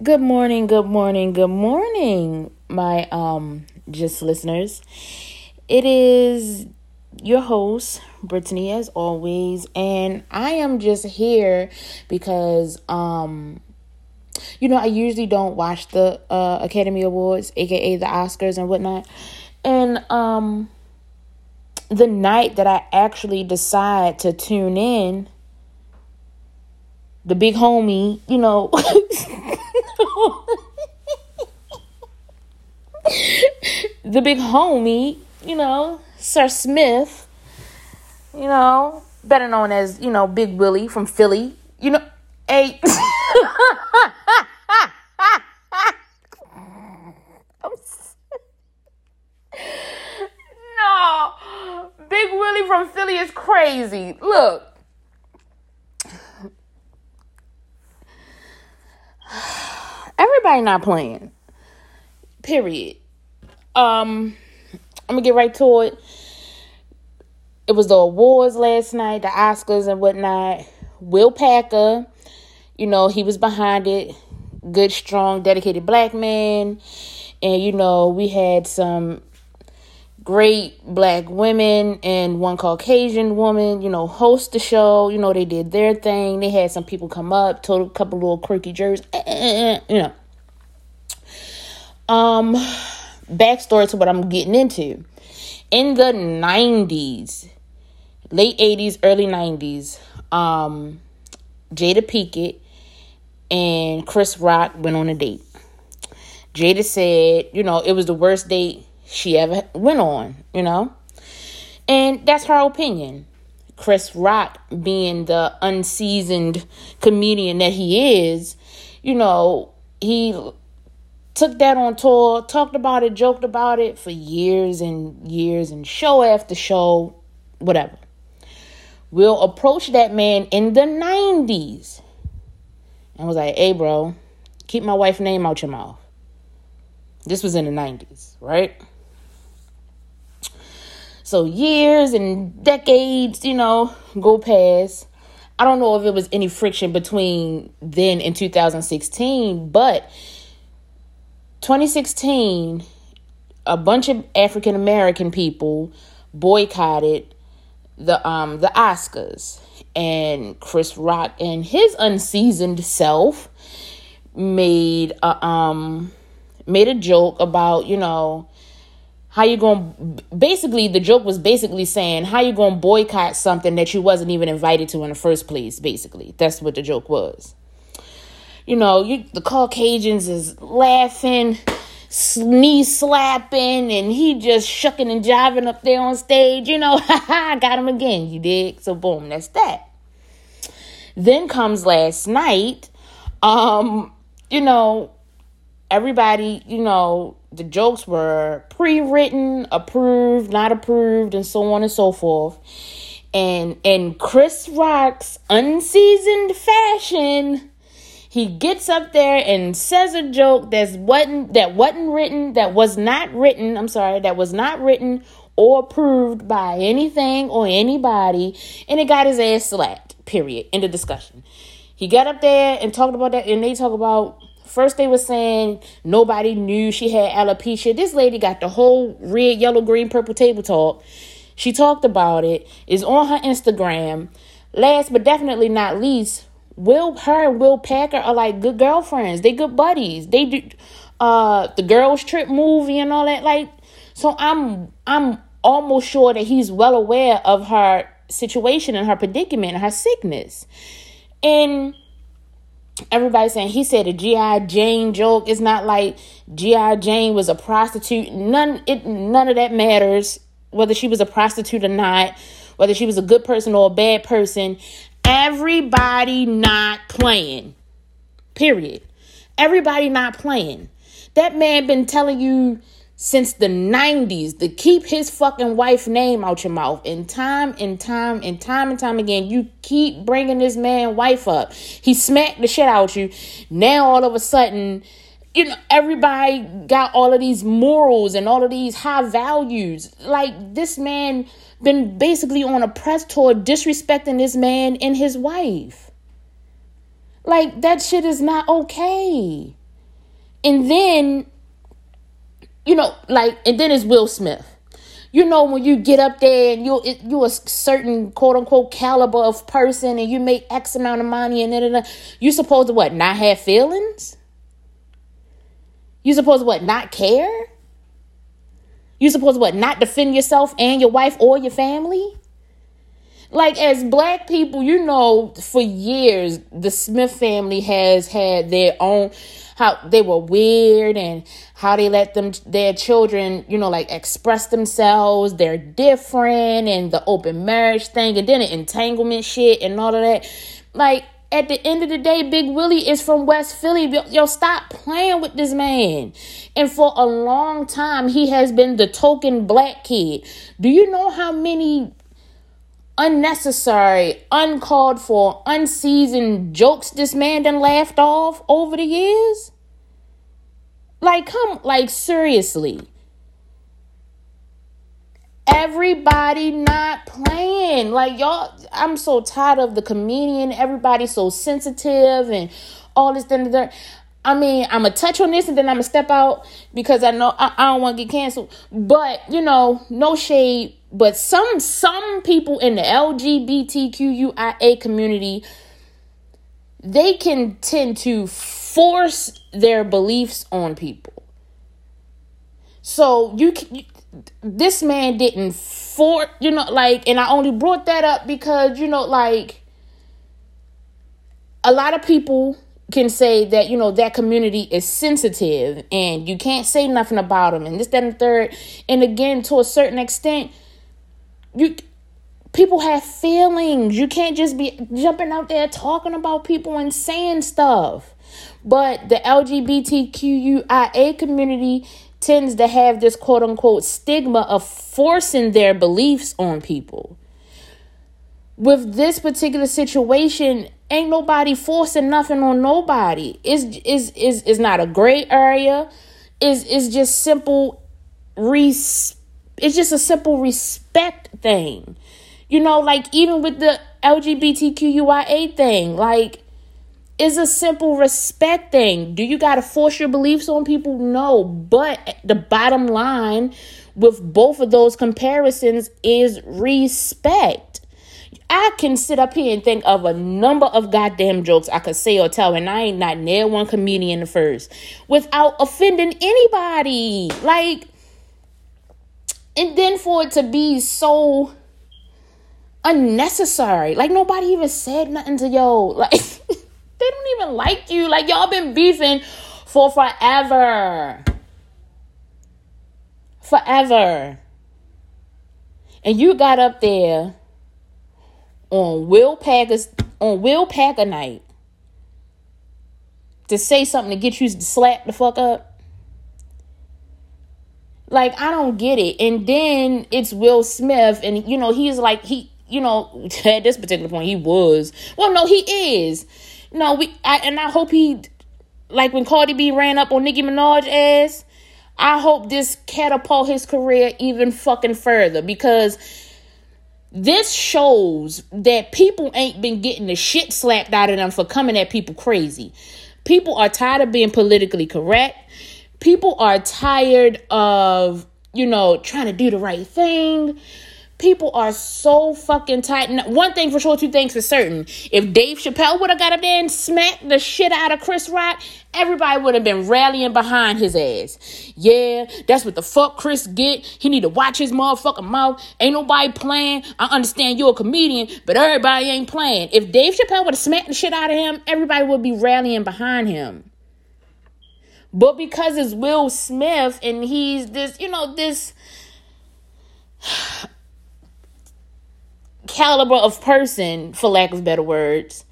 Good morning, good morning, good morning, my um just listeners. It is your host, Brittany, as always, and I am just here because um you know I usually don't watch the uh Academy Awards, aka the Oscars and whatnot. And um the night that I actually decide to tune in, the big homie, you know the big homie, you know, Sir Smith, you know, better known as, you know, Big Willie from Philly, you know, hey. no, Big Willie from Philly is crazy. Look. Everybody not playing. Period. Um, I'm gonna get right to it. It was the awards last night, the Oscars and whatnot. Will Packer, you know, he was behind it. Good, strong, dedicated black man. And, you know, we had some great black women and one Caucasian woman, you know, host the show. You know, they did their thing. They had some people come up, told a couple little quirky jokes, you know. Um, backstory to what I'm getting into. In the 90s, late 80s, early 90s, um, Jada Pinkett and Chris Rock went on a date. Jada said, you know, it was the worst date she ever went on, you know? And that's her opinion. Chris Rock, being the unseasoned comedian that he is, you know, he took that on tour, talked about it, joked about it for years and years and show after show, whatever. Will approach that man in the 90s and was like, hey, bro, keep my wife's name out your mouth. This was in the 90s, right? So years and decades, you know, go past. I don't know if it was any friction between then and 2016, but 2016, a bunch of African American people boycotted the um the Oscars, and Chris Rock and his unseasoned self made a um made a joke about you know how you going basically the joke was basically saying how you going to boycott something that you wasn't even invited to in the first place basically. That's what the joke was you know you the caucasians is laughing sneeze slapping and he just shucking and jiving up there on stage you know I got him again you dig so boom that's that then comes last night um you know everybody you know the jokes were pre-written, approved, not approved, and so on and so forth. And in Chris Rock's unseasoned fashion, he gets up there and says a joke that's wasn't that wasn't written, that was not written, I'm sorry, that was not written or approved by anything or anybody, and it got his ass slapped. Period. End of discussion. He got up there and talked about that, and they talk about First, they were saying nobody knew she had alopecia. This lady got the whole red, yellow, green, purple table talk. She talked about it. Is on her Instagram. Last but definitely not least, Will her and Will Packer are like good girlfriends. They good buddies. They do uh the girls trip movie and all that. Like so, I'm I'm almost sure that he's well aware of her situation and her predicament and her sickness. And everybody saying he said a GI Jane joke. It's not like GI Jane was a prostitute. None it none of that matters whether she was a prostitute or not, whether she was a good person or a bad person. Everybody not playing. Period. Everybody not playing. That man been telling you since the 90s to keep his fucking wife name out your mouth and time and time and time and time again you keep bringing this man wife up he smacked the shit out you now all of a sudden you know everybody got all of these morals and all of these high values like this man been basically on a press tour disrespecting this man and his wife like that shit is not okay And then, you know, like, and then it's Will Smith. You know, when you get up there and you're, you're a certain quote unquote caliber of person and you make X amount of money and then you supposed to what not have feelings? You're supposed to what not care? You supposed to what not defend yourself and your wife or your family? like as black people you know for years the smith family has had their own how they were weird and how they let them their children you know like express themselves they're different and the open marriage thing and then the entanglement shit and all of that like at the end of the day, Big Willie is from West Philly. Yo, stop playing with this man. And for a long time, he has been the token black kid. Do you know how many unnecessary, uncalled for, unseasoned jokes this man done laughed off over the years? Like, come, like, seriously. Everybody not playing. Like, y'all, I'm so tired of the comedian. Everybody so sensitive and all this, then, that. I mean, I'm gonna touch on this and then I'm gonna step out because I know I, I don't want to get canceled. But you know, no shade. But some some people in the LGBTQIA community, they can tend to force their beliefs on people. So you, you this man didn't for you know like, and I only brought that up because you know like a lot of people can say that you know that community is sensitive and you can't say nothing about them and this that and third. And again to a certain extent you people have feelings. You can't just be jumping out there talking about people and saying stuff. But the lgbtqia community tends to have this quote unquote stigma of forcing their beliefs on people. With this particular situation ain't nobody forcing nothing on nobody. It's is is is not a gray area. Is is just simple res it's just a simple respect thing. You know like even with the lgbtqia thing like is a simple respect thing do you got to force your beliefs on people no but the bottom line with both of those comparisons is respect I can sit up here and think of a number of goddamn jokes I could say or tell, and I ain't not near one comedian the first without offending anybody. Like, and then for it to be so unnecessary, like nobody even said nothing to yo. Like, they don't even like you. Like, y'all been beefing for forever. Forever. And you got up there on Will Packer's on Will Packer night to say something to get you to slap the fuck up. Like I don't get it. And then it's Will Smith, and you know he's like he, you know, at this particular point he was. Well, no, he is. No, we I, and I hope he, like when Cardi B ran up on Nicki Minaj ass. I hope this catapult his career even fucking further because this shows that people ain't been getting the shit slapped out of them for coming at people crazy. People are tired of being politically correct. People are tired of, you know, trying to do the right thing. People are so fucking tight. One thing for sure, two things for certain. If Dave Chappelle would have got up there and smacked the shit out of Chris Rock, everybody would have been rallying behind his ass. Yeah, that's what the fuck Chris get. He need to watch his motherfucking mouth. Ain't nobody playing. I understand you're a comedian, but everybody ain't playing. If Dave Chappelle would have smacked the shit out of him, everybody would be rallying behind him. But because it's Will Smith and he's this, you know, this caliber of person, for lack of better words.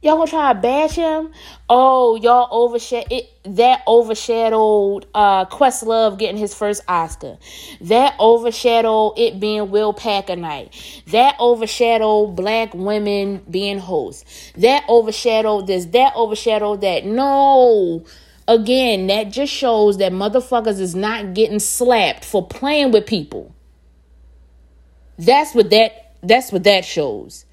Y'all gonna try to bash him? Oh, y'all overshadowed it. That overshadowed uh Questlove getting his first Oscar. That overshadowed it being Will Packer night. That overshadowed black women being hosts. That overshadowed this. That overshadowed that. No. Again, that just shows that motherfuckers is not getting slapped for playing with people. That's what that that's what that shows.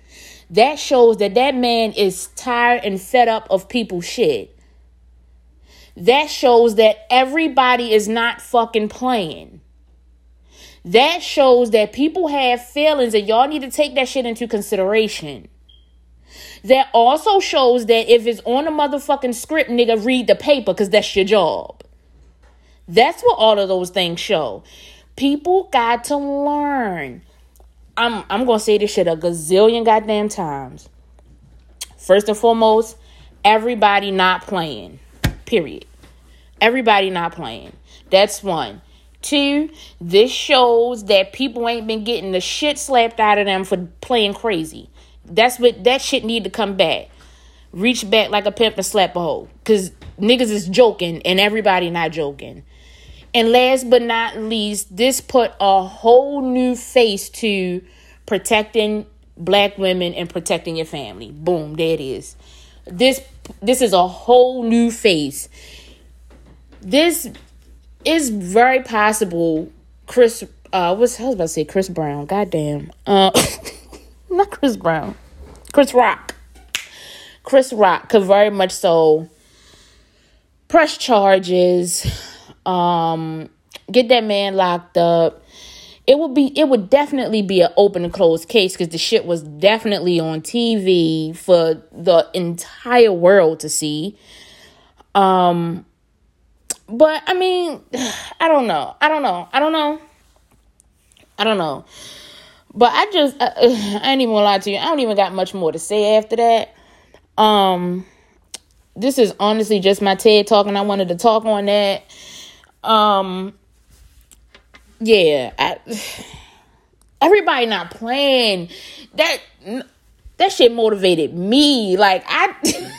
That shows that that man is tired and fed up of people's shit. that shows that everybody is not fucking playing. That shows that people have feelings and y'all need to take that shit into consideration. That also shows that if it's on a motherfucking script, nigga, read the paper because that's your job. That's what all of those things show. People got to learn. I'm I'm gonna say this shit a gazillion goddamn times. First and foremost, everybody not playing. Period. Everybody not playing. That's one. Two, this shows that people ain't been getting the shit slapped out of them for playing crazy. That's what that shit need to come back. Reach back like a pimp and slap a hoe. Cause niggas is joking and everybody not joking. And last but not least, this put a whole new face to protecting black women and protecting your family. Boom, there it is. This this is a whole new face. This is very possible Chris uh what's I was about to say Chris Brown. Goddamn. Uh not Chris Brown. Chris Rock. Chris Rock could very much so press charges, um, get that man locked up. It would be it would definitely be an open and closed case because the shit was definitely on TV for the entire world to see. Um but I mean, I don't know. I don't know. I don't know. I don't know. But I just, I, I ain't even gonna lie to you. I don't even got much more to say after that. Um, this is honestly just my TED talk, and I wanted to talk on that. Um, yeah, I, everybody not playing that. That shit motivated me. Like I.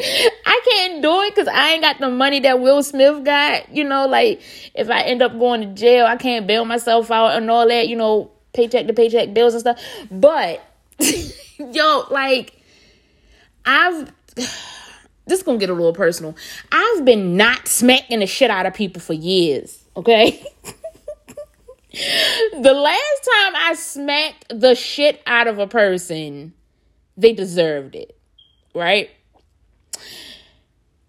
I can't do it because I ain't got the money that Will Smith got. You know, like if I end up going to jail, I can't bail myself out and all that, you know, paycheck to paycheck bills and stuff. But yo, like I've this is gonna get a little personal. I've been not smacking the shit out of people for years, okay? the last time I smacked the shit out of a person, they deserved it, right?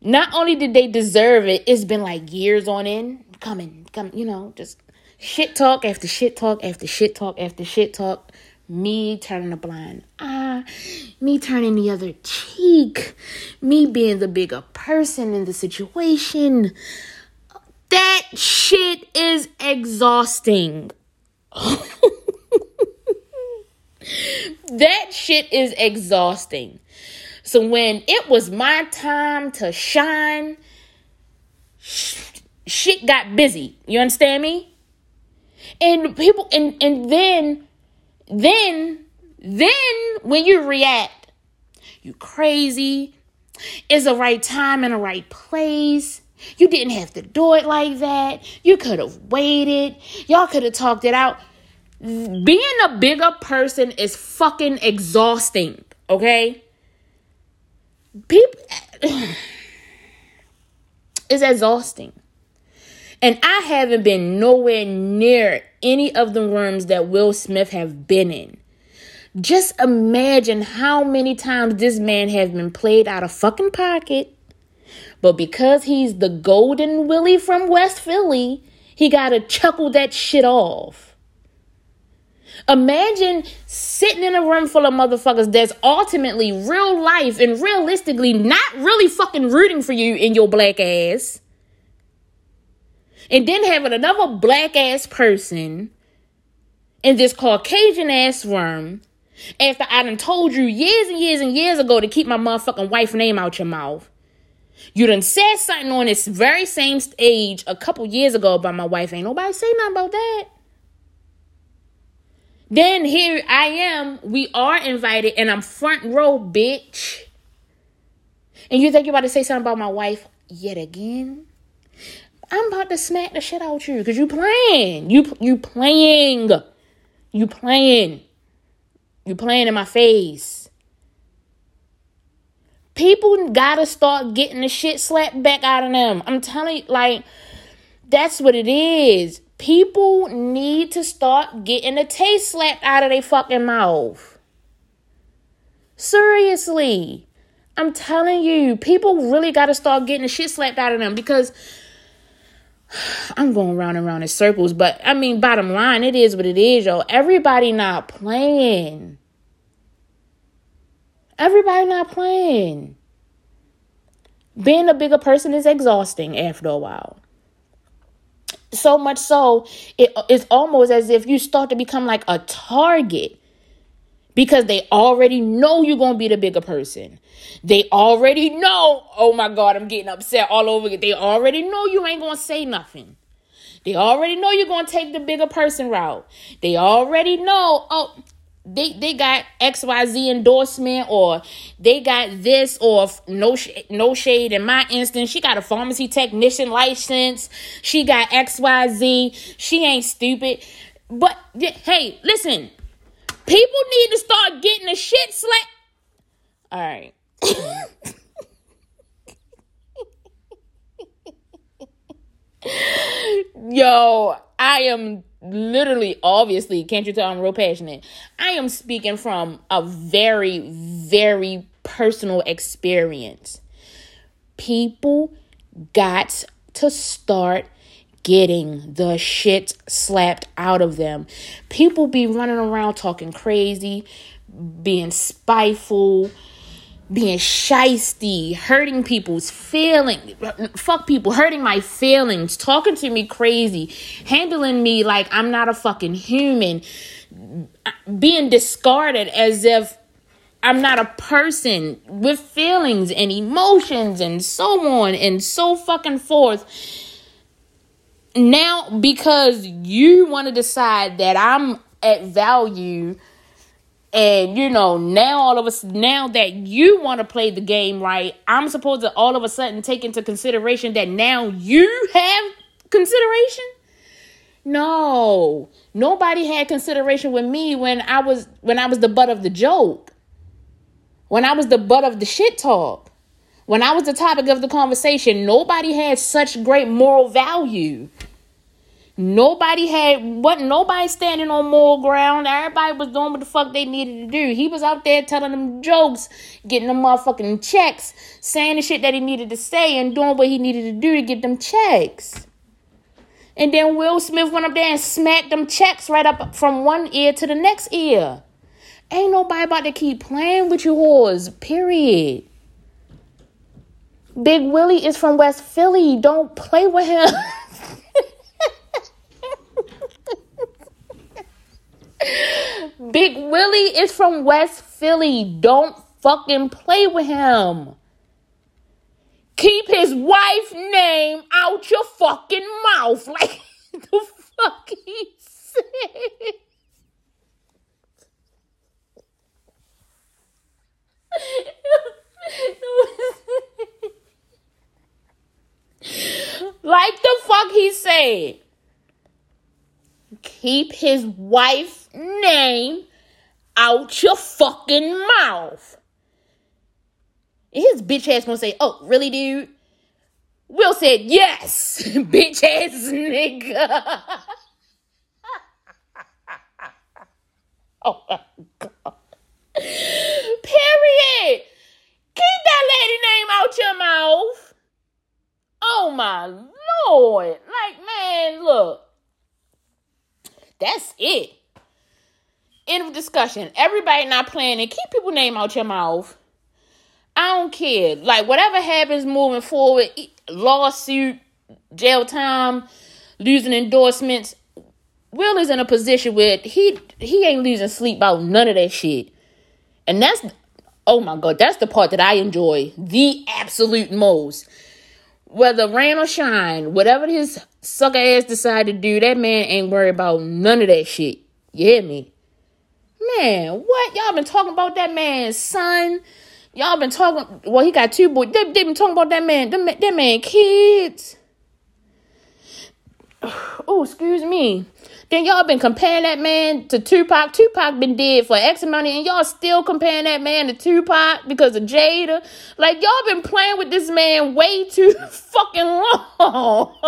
not only did they deserve it, it's been like years on end coming, come, you know, just shit talk after shit talk after shit talk after shit talk. Me turning a blind eye, me turning the other cheek, me being the bigger person in the situation. That shit is exhausting. that shit is exhausting. So when it was my time to shine, shit got busy. You understand me? And people and and then then then when you react, you crazy. It's the right time and the right place. You didn't have to do it like that. You could have waited. Y'all could have talked it out. Being a bigger person is fucking exhausting, okay? people it's exhausting. And I haven't been nowhere near any of the rooms that Will Smith have been in. Just imagine how many times this man has been played out of fucking pocket. But because he's the golden Willie from West Philly, he got to chuckle that shit off. Imagine sitting in a room full of motherfuckers that's ultimately real life and realistically not really fucking rooting for you in your black ass. And then having another black ass person in this Caucasian ass room after I done told you years and years and years ago to keep my motherfucking wife name out your mouth. You done said something on this very same stage a couple years ago about my wife. Ain't nobody say nothing about that. Then here I am. We are invited, and I'm front row, bitch. And you think you're about to say something about my wife yet again? I'm about to smack the shit out you because you playing. You you playing. You playing. You playing in my face. People gotta start getting the shit slapped back out of them. I'm telling you, like, that's what it is. People need to start getting the taste slapped out of their fucking mouth. Seriously. I'm telling you, people really got to start getting the shit slapped out of them because I'm going round and round in circles. But I mean, bottom line, it is what it is, yo. Everybody not playing. Everybody not playing. Being a bigger person is exhausting after a while. So much so, it, it's almost as if you start to become like a target because they already know you're going to be the bigger person. They already know, oh my God, I'm getting upset all over again. They already know you ain't going to say nothing. They already know you're going to take the bigger person route. They already know, oh, they they got XYZ endorsement or they got this or no no shade in my instance she got a pharmacy technician license she got XYZ she ain't stupid but hey listen people need to start getting the shit slapped all right Yo, I am literally, obviously, can't you tell I'm real passionate? I am speaking from a very, very personal experience. People got to start getting the shit slapped out of them. People be running around talking crazy, being spiteful, being shisty, hurting people's feelings, fuck people, hurting my feelings, talking to me crazy, handling me like I'm not a fucking human, being discarded as if I'm not a person with feelings and emotions and so on and so fucking forth. Now, because you want to decide that I'm at value and you know, now all of us now that you want to play the game right, I'm supposed to all of a sudden take into consideration that now you have consideration? No. Nobody had consideration with me when I was when I was the butt of the joke. When I was the butt of the shit talk. When I was the topic of the conversation, nobody had such great moral value. Nobody had what nobody standing on moral ground. Everybody was doing what the fuck they needed to do. He was out there telling them jokes, getting them motherfucking checks, saying the shit that he needed to say, and doing what he needed to do to get them checks. And then Will Smith went up there and smacked them checks right up from one ear to the next ear. Ain't nobody about to keep playing with you whores, period. Big Willie is from West Philly. Don't play with him. Big Willie is from West Philly. Don't fucking play with him. Keep his wife name out your fucking mouth. Like the fuck he said. like the fuck he said keep his wife's name out your fucking mouth. his bitch ass gonna say, Oh, really, dude? Will said, Yes, bitch ass nigga. oh uh, my god. Period. Keep that lady name out your mouth. Oh my lord. Like, man, look. That's it. End of discussion. Everybody not playing it. Keep people name out your mouth. I don't care. Like whatever happens moving forward, lawsuit, jail time, losing endorsements. Will is in a position where he he ain't losing sleep about none of that shit. And that's oh my god, that's the part that I enjoy the absolute most whether rain or shine, whatever his sucker ass decide to do, that man ain't worried about none of that shit. You hear me? Man, what? Y'all been talking about that man's son. Y'all been talking, well, he got two boys. They, they been talking about that man, that, that man kids. Oh, excuse me. Then y'all been comparing that man to Tupac. Tupac been dead for X amount of, and y'all still comparing that man to Tupac because of Jada. Like y'all been playing with this man way too fucking long.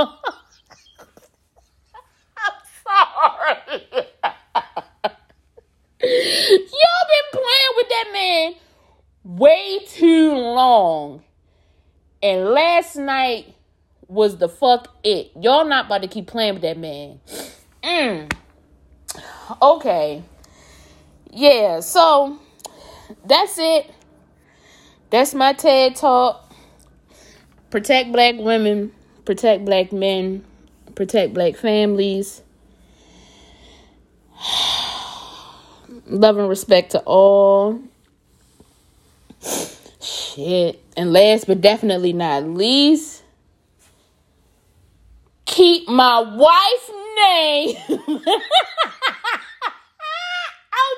I'm sorry. Y'all been playing with that man way too long. And last night was the fuck it. Y'all not about to keep playing with that man. Mm. Okay. Yeah, so that's it. That's my TED talk. Protect black women, protect black men, protect black families. Love and respect to all. Shit. And last but definitely not least, keep my wife's name out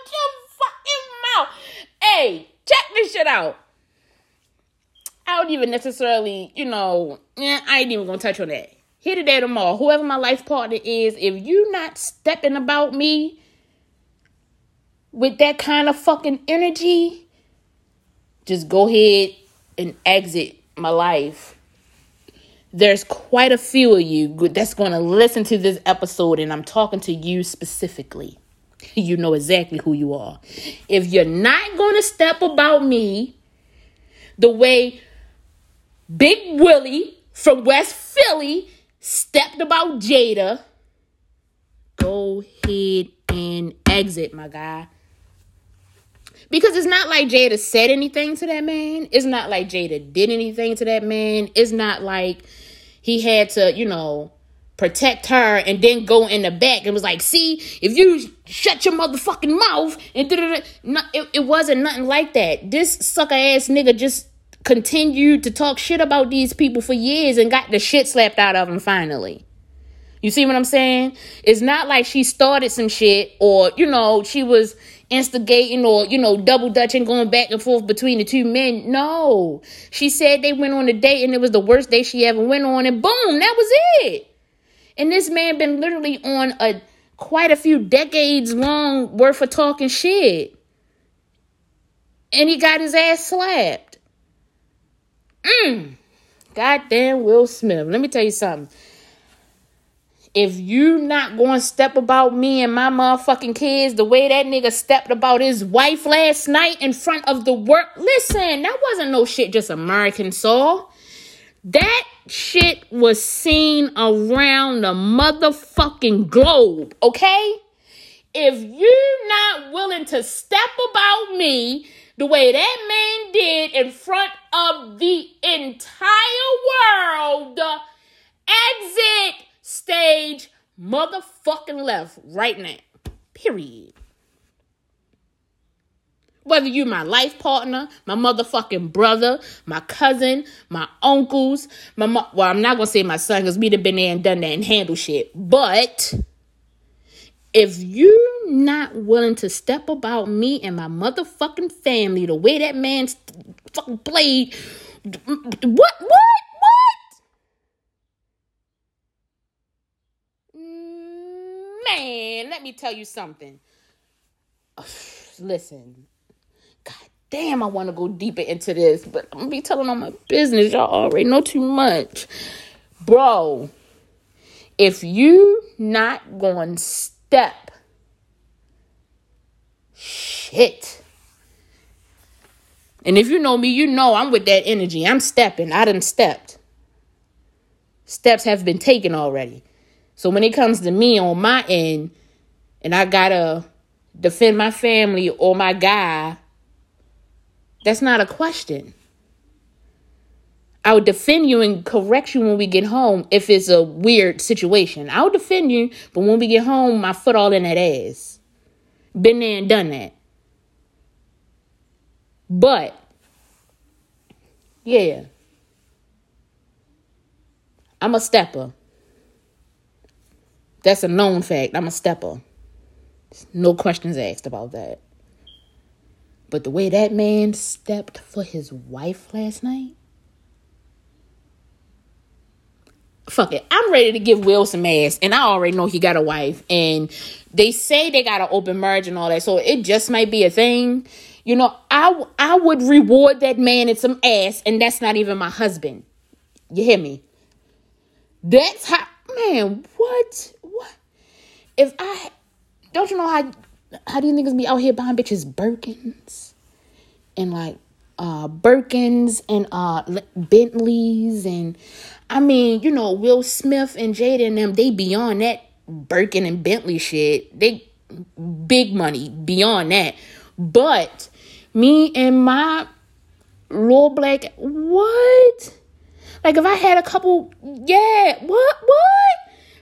your fucking mouth. Hey, check this shit out. I don't even necessarily, you know, I ain't even gonna touch on that. Here today tomorrow, whoever my life partner is, if you not stepping about me with that kind of fucking energy, just go ahead and exit my life. There's quite a few of you that's going to listen to this episode, and I'm talking to you specifically. You know exactly who you are. If you're not going to step about me the way Big Willie from West Philly stepped about Jada, go ahead and exit, my guy. Because it's not like Jada said anything to that man. It's not like Jada did anything to that man. It's not like he had to, you know, protect her and then go in the back and was like, see, if you shut your motherfucking mouth and no, it, it wasn't nothing like that. This sucker ass nigga just continued to talk shit about these people for years and got the shit slapped out of him finally. You see what I'm saying? It's not like she started some shit or, you know, she was instigating or, you know, double dutching, going back and forth between the two men. No. She said they went on a date and it was the worst date she ever went on, and boom, that was it. And this man been literally on a quite a few decades long worth of talking shit. And he got his ass slapped. Mm. Goddamn Will Smith. Let me tell you something if you not going to step about me and my motherfucking kids the way that nigga stepped about his wife last night in front of the work, listen, that wasn't no shit just American soul. That shit was seen around the motherfucking globe, okay? If you not willing to step about me the way that man did in front of the entire world, exit stage motherfucking left right now. Period. Whether you my life partner, my motherfucking brother, my cousin, my uncles, my mo- well, I'm not gonna say my son because we'd have been there and done that and handle shit. But if you're not willing to step about me and my motherfucking family the way that man fucking played, what, what? Man, let me tell you something. Listen, God damn, I want to go deeper into this, but I'm gonna be telling all my business. Y'all already know too much. Bro, if you not going step, shit. And if you know me, you know I'm with that energy. I'm stepping. I done stepped. Steps have been taken already. So when it comes to me on my end, and I gotta defend my family or my guy, that's not a question. I would defend you and correct you when we get home if it's a weird situation. I'll defend you, but when we get home, my foot all in that ass. Been there and done that. But, yeah, I'm a stepper. That's a known fact. I'm a stepper. No questions asked about that. But the way that man stepped for his wife last night, fuck it. I'm ready to give Will some ass, and I already know he got a wife, and they say they got an open marriage and all that, so it just might be a thing. You know, I I would reward that man in some ass, and that's not even my husband. You hear me? That's how man. What if I don't you know how how do you niggas be out here buying bitches Birkins and like uh Birkins and uh Bentleys and I mean, you know, Will Smith and Jada and them, they beyond that Birkin and Bentley shit. They big money beyond that. But me and my little black what? Like if I had a couple, yeah, what, what?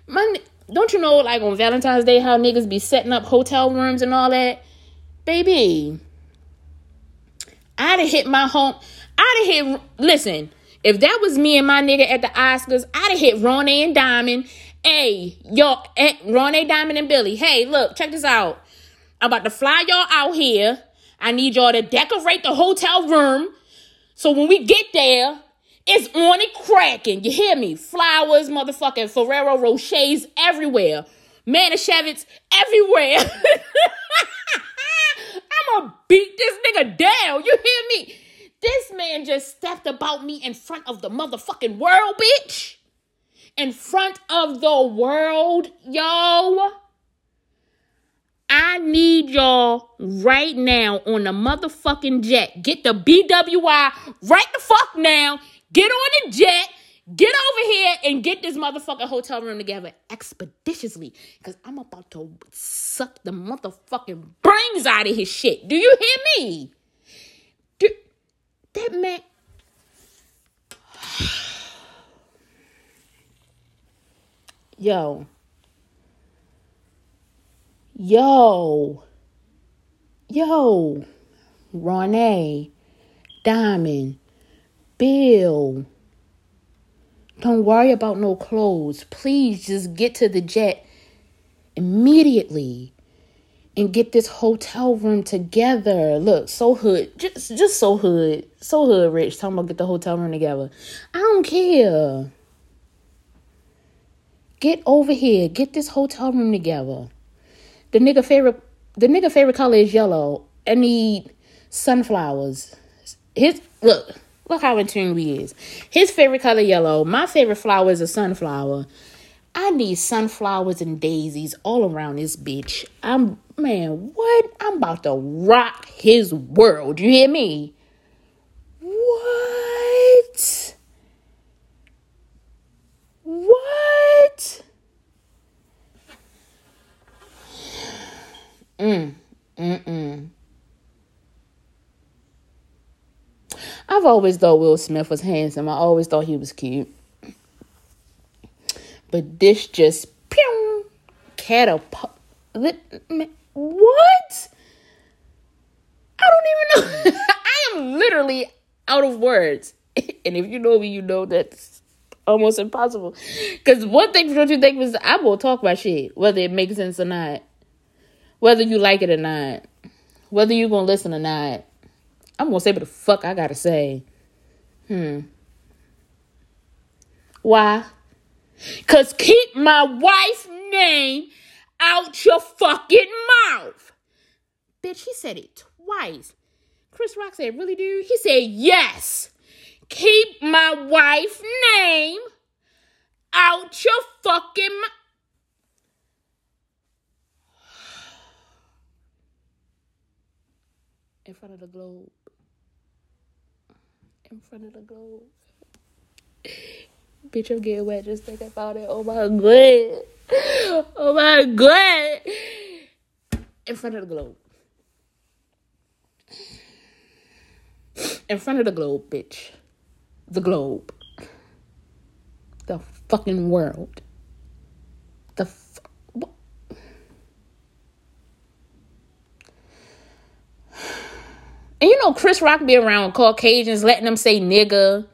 My, don't you know, like on Valentine's Day, how niggas be setting up hotel rooms and all that, baby. I'd have hit my home. I'd have hit. Listen, if that was me and my nigga at the Oscars, I'd have hit Ronnie and Diamond. Hey, yo, eh, hey, Ronnie, Diamond, and Billy. Hey, look, check this out. I'm about to fly y'all out here. I need y'all to decorate the hotel room. So when we get there, it's on it cracking. You hear me? Flowers, motherfucking Ferrero Rochers everywhere. Manischewitz everywhere. I'ma beat this nigga down. You hear me? This man just stepped about me in front of the motherfucking world, bitch. In front of the world, yo. I need y'all right now on the motherfucking jet. Get the BWI right the fuck now. Get on the jet. Get over here and get this motherfucking hotel room together expeditiously. Because I'm about to suck the motherfucking brains out of his shit. Do you hear me? Do, that man. Yo. Yo. Yo. Ronnie. Diamond. Bill. Don't worry about no clothes. Please just get to the jet immediately and get this hotel room together. Look, so hood. Just just so hood. So hood rich. Talking about get the hotel room together. I don't care. Get over here. Get this hotel room together. The nigga favorite the nigga favorite color is yellow. I need sunflowers. His look, look how in tune we is. His favorite color yellow. My favorite flower is a sunflower. I need sunflowers and daisies all around this bitch. I'm man, what? I'm about to rock his world. You hear me? What? What? Mm, mm-mm. I've always thought Will Smith was handsome. I always thought he was cute. But this just pew, catapult. What? I don't even know. I am literally out of words. And if you know me, you know that's almost impossible. Because one thing for you think is I will talk about shit, whether it makes sense or not whether you like it or not, whether you're gonna listen or not. I'm gonna say what the fuck I gotta say. Hmm. Why? Cause keep my wife's name out your fucking mouth. Bitch, he said it twice. Chris Rock said, really, dude? He said, yes. Keep my wife's name out your fucking mouth. in front of the globe. In front of the globe. Bitch, I'm getting wet just thinking about it. Oh my god. Oh my god. In front of the globe. In front of the globe, bitch. The globe. The fucking world. The And you know, Chris Rock be around Caucasians, letting them say nigga.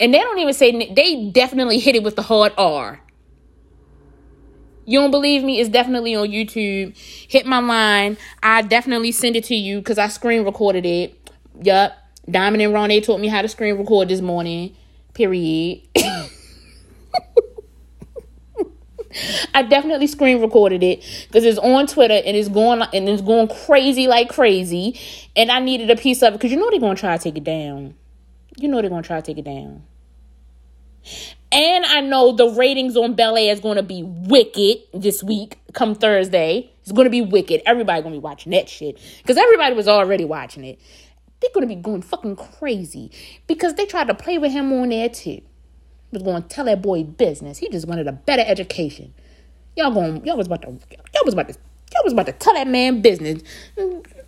And they don't even say, they definitely hit it with the hard R. You don't believe me? It's definitely on YouTube. Hit my line. I definitely send it to you because I screen recorded it. Yup. Diamond and Ronnie taught me how to screen record this morning. Period. I definitely screen recorded it because it's on Twitter and it's going and it's going crazy like crazy. And I needed a piece of it because you know they're gonna try to take it down. You know they're gonna try to take it down. And I know the ratings on Bel Air is gonna be wicked this week, come Thursday. It's gonna be wicked. Everybody gonna be watching that shit. Because everybody was already watching it. they're gonna be going fucking crazy because they tried to play with him on there too. Was going to tell that boy business. He just wanted a better education. Y'all going y'all was about to y'all was about to y'all was about to tell that man business.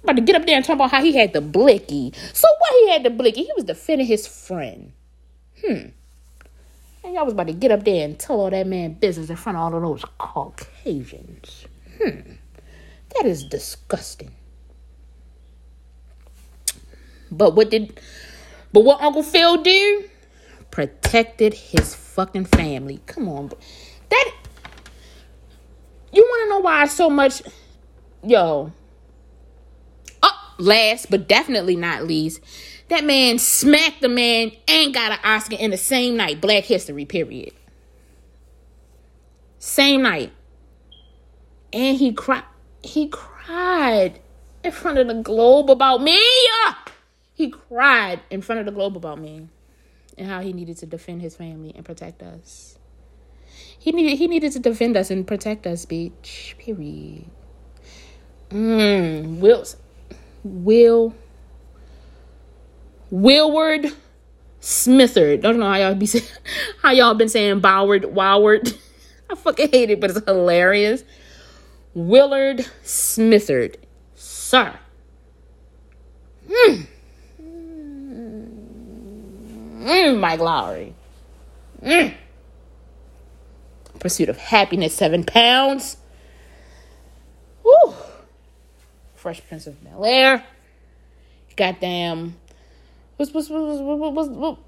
About to get up there and talk about how he had the blicky. So what he had the blicky? He was defending his friend. Hmm. And y'all was about to get up there and tell all that man business in front of all of those Caucasians. Hmm. That is disgusting. But what did but what Uncle Phil do? Protected his fucking family. Come on. That you want to know why so much yo. Oh, last but definitely not least, that man smacked the man and got an Oscar in the same night, Black History, period. Same night. And he cried he cried in front of the globe about me. He cried in front of the globe about me and how he needed to defend his family and protect us. He needed he needed to defend us and protect us, bitch. Period. Mm, Will Will Willward Smithard. Don't know how y'all be saying how y'all been saying Boward Woward. I fucking hate it, but it's hilarious. Willard Smithard. Sir. Mm. Mm, Mike Lowrey. Mm. Pursuit of Happiness, seven pounds. Woo. Fresh Prince of Bel Air. Goddamn. What's, what's, what's, what's, what's, what?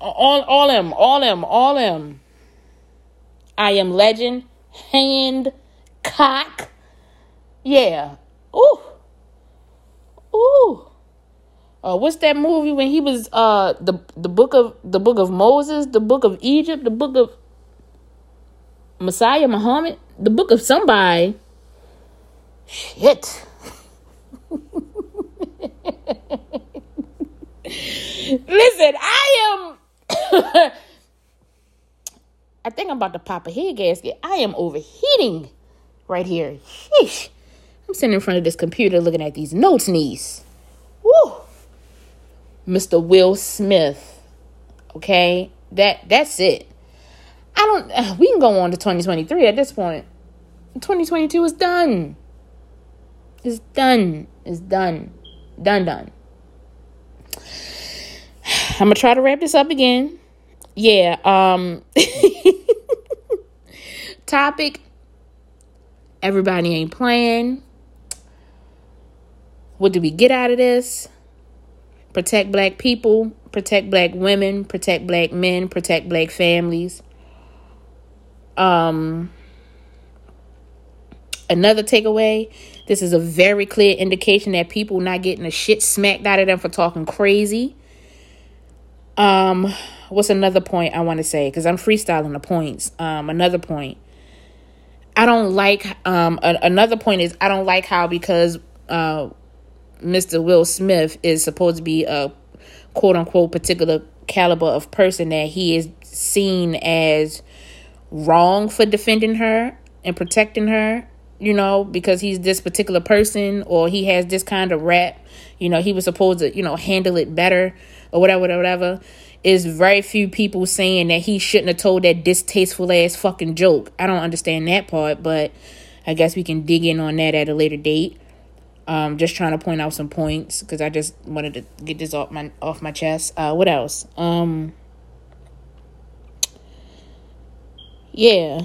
All, all them, all them, all them. I am legend. Hand cock. Yeah. Ooh. Ooh. Uh, what's that movie when he was uh the the book of the book of Moses, the book of Egypt, the book of Messiah Muhammad, the book of somebody. Shit. Listen, I am I think I'm about to pop a head gasket. I am overheating right here. Sheesh. I'm sitting in front of this computer looking at these notes, niece. Woo. Mr. Will Smith. Okay? That that's it. I don't we can go on to 2023 at this point. 2022 is done. It's done. It's done. Done done. I'm gonna try to wrap this up again yeah, um topic everybody ain't playing. What do we get out of this? Protect black people, protect black women, protect black men, protect black families. Um another takeaway, this is a very clear indication that people not getting a shit smacked out of them for talking crazy. Um what's another point I want to say? Because I'm freestyling the points. Um, another point. I don't like. Um, a- another point is I don't like how because uh, Mr. Will Smith is supposed to be a quote unquote particular caliber of person that he is seen as wrong for defending her and protecting her you know because he's this particular person or he has this kind of rap you know he was supposed to you know handle it better or whatever whatever whatever is very few people saying that he shouldn't have told that distasteful ass fucking joke. I don't understand that part, but I guess we can dig in on that at a later date. Um, just trying to point out some points because I just wanted to get this off my off my chest. Uh, what else? Um, yeah,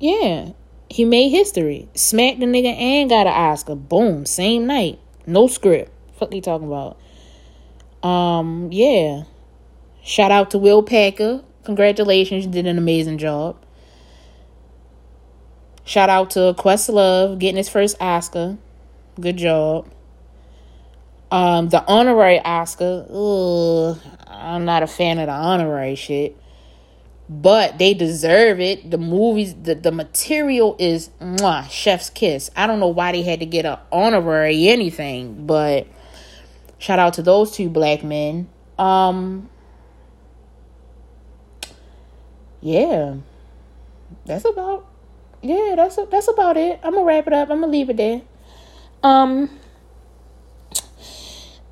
yeah. He made history. Smacked the nigga and got an Oscar. Boom, same night. No script. Fuck you talking about? Um, yeah. Shout out to Will Packer. Congratulations, you did an amazing job. Shout out to Questlove getting his first Oscar. Good job. Um, the honorary Oscar. Ugh, I'm not a fan of the honorary shit. But they deserve it. The movies, the, the material is mwah, chef's kiss. I don't know why they had to get an honorary anything, but Shout out to those two black men. Um Yeah. That's about yeah, that's a, that's about it. I'm gonna wrap it up. I'm gonna leave it there. Um,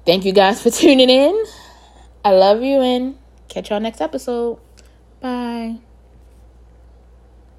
thank you guys for tuning in. I love you and catch y'all next episode. Bye.